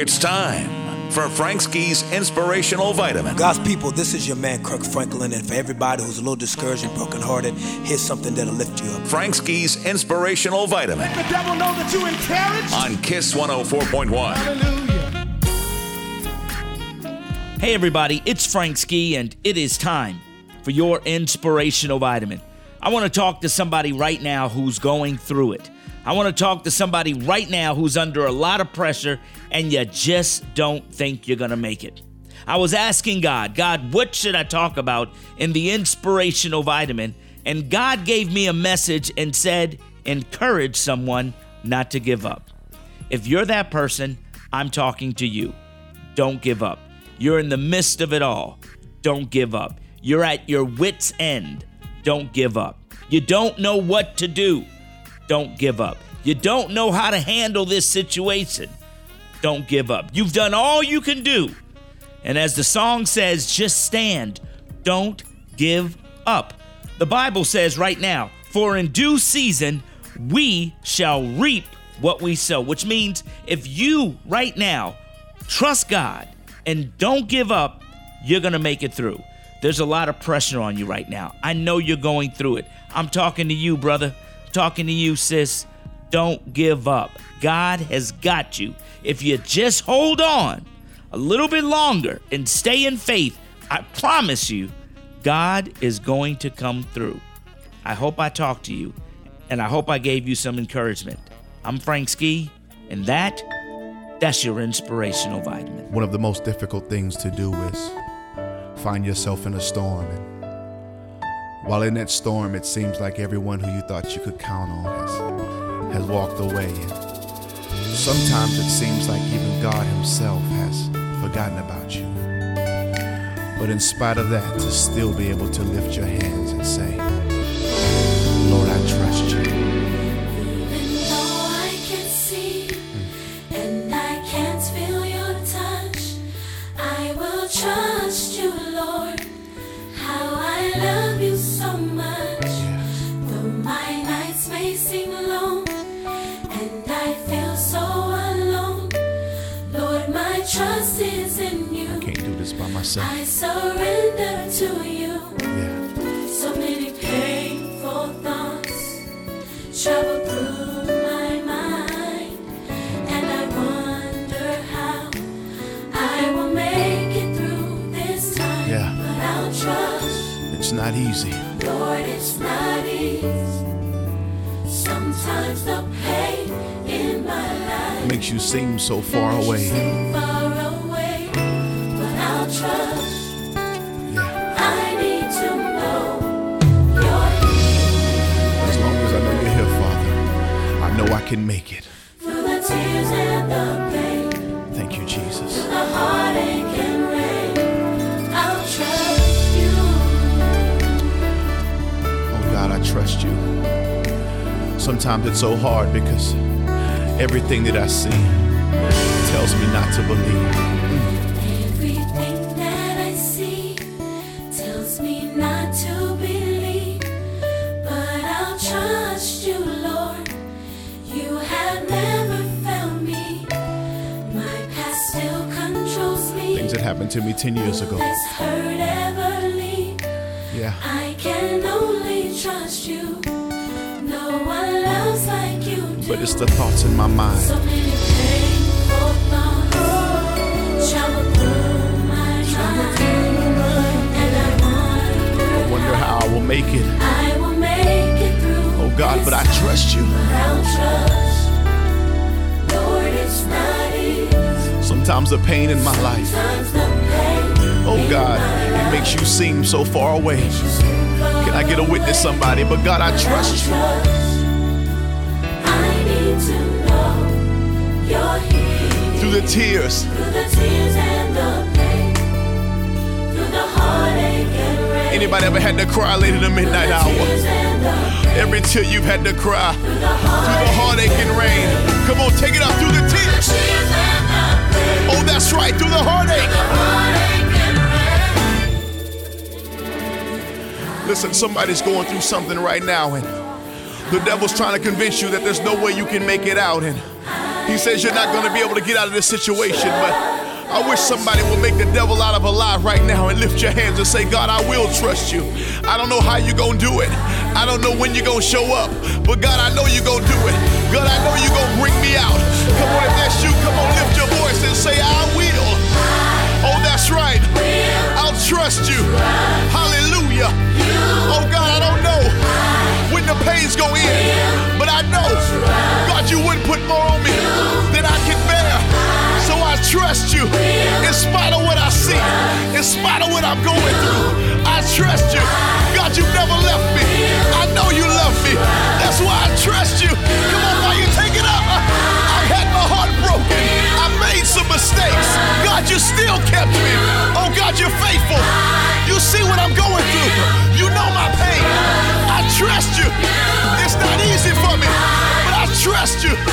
It's time for Frank Ski's Inspirational Vitamin. God's people, this is your man Kirk Franklin, and for everybody who's a little discouraged and brokenhearted, here's something that'll lift you up. Frank Ski's Inspirational Vitamin Let the devil know that you encouraged. on Kiss 104.1. Hallelujah. Hey, everybody, it's Frank Ski, and it is time for your inspirational vitamin. I want to talk to somebody right now who's going through it. I want to talk to somebody right now who's under a lot of pressure and you just don't think you're going to make it. I was asking God, God, what should I talk about in the inspirational vitamin? And God gave me a message and said, encourage someone not to give up. If you're that person, I'm talking to you. Don't give up. You're in the midst of it all. Don't give up. You're at your wits' end. Don't give up. You don't know what to do. Don't give up. You don't know how to handle this situation. Don't give up. You've done all you can do. And as the song says, just stand. Don't give up. The Bible says right now, for in due season we shall reap what we sow, which means if you right now trust God and don't give up, you're going to make it through. There's a lot of pressure on you right now. I know you're going through it. I'm talking to you, brother. Talking to you, sis. Don't give up. God has got you. If you just hold on a little bit longer and stay in faith, I promise you, God is going to come through. I hope I talked to you, and I hope I gave you some encouragement. I'm Frank Ski, and that, that's your inspirational vitamin. One of the most difficult things to do is find yourself in a storm. While in that storm, it seems like everyone who you thought you could count on has, has walked away. Sometimes it seems like even God Himself has forgotten about you. But in spite of that, to still be able to lift your hands and say, myself. I surrender to you. Yeah. So many painful thoughts travel through my mind, and I wonder how I will make it through this time. Yeah. But I'll trust, It's not easy. Lord, it's not easy. Sometimes the pain in my life makes you seem so far makes you seem far away, I can make it. Through the tears and the pain, Thank you, Jesus. the heartache and rain, I'll trust you. Oh God, I trust you. Sometimes it's so hard because everything that I see tells me not to believe. Happened to me 10 years ago. This hurt ever leave. Yeah. I can only trust you. No one loves like you do. But it's the thoughts in my mind. So many painful thoughts travel through my mind, I I wonder how I will make it. I will make it through. Oh God, but I trust you. But I'll trust, Lord, it's not easy. Sometimes the pain in my life, Sometimes the pain oh God, it makes you seem so far away. Can I get a witness, somebody? But God, I trust you. I need to know you're here. Through the tears. Through the tears and the pain. Through the heartache and rain. Anybody ever had to cry late in the midnight hour? Every tear you've had to cry Through the through the heartache heartache and rain. Listen, somebody's going through something right now, and the devil's trying to convince you that there's no way you can make it out. And he says you're not going to be able to get out of this situation, but I wish somebody would make the devil out of a lie right now and lift your hands and say, God, I will trust you. I don't know how you're going to do it. I don't know when you're going to show up, but God, I know you're going to do it. God, I know you're going to pains go in, but I know, God, you wouldn't put more on me than I can bear. So I trust you in spite of what I see, in spite of what I'm going through. I trust you. God, you never left me. I know you love me. That's why I trust you. Come on, while you take trust you.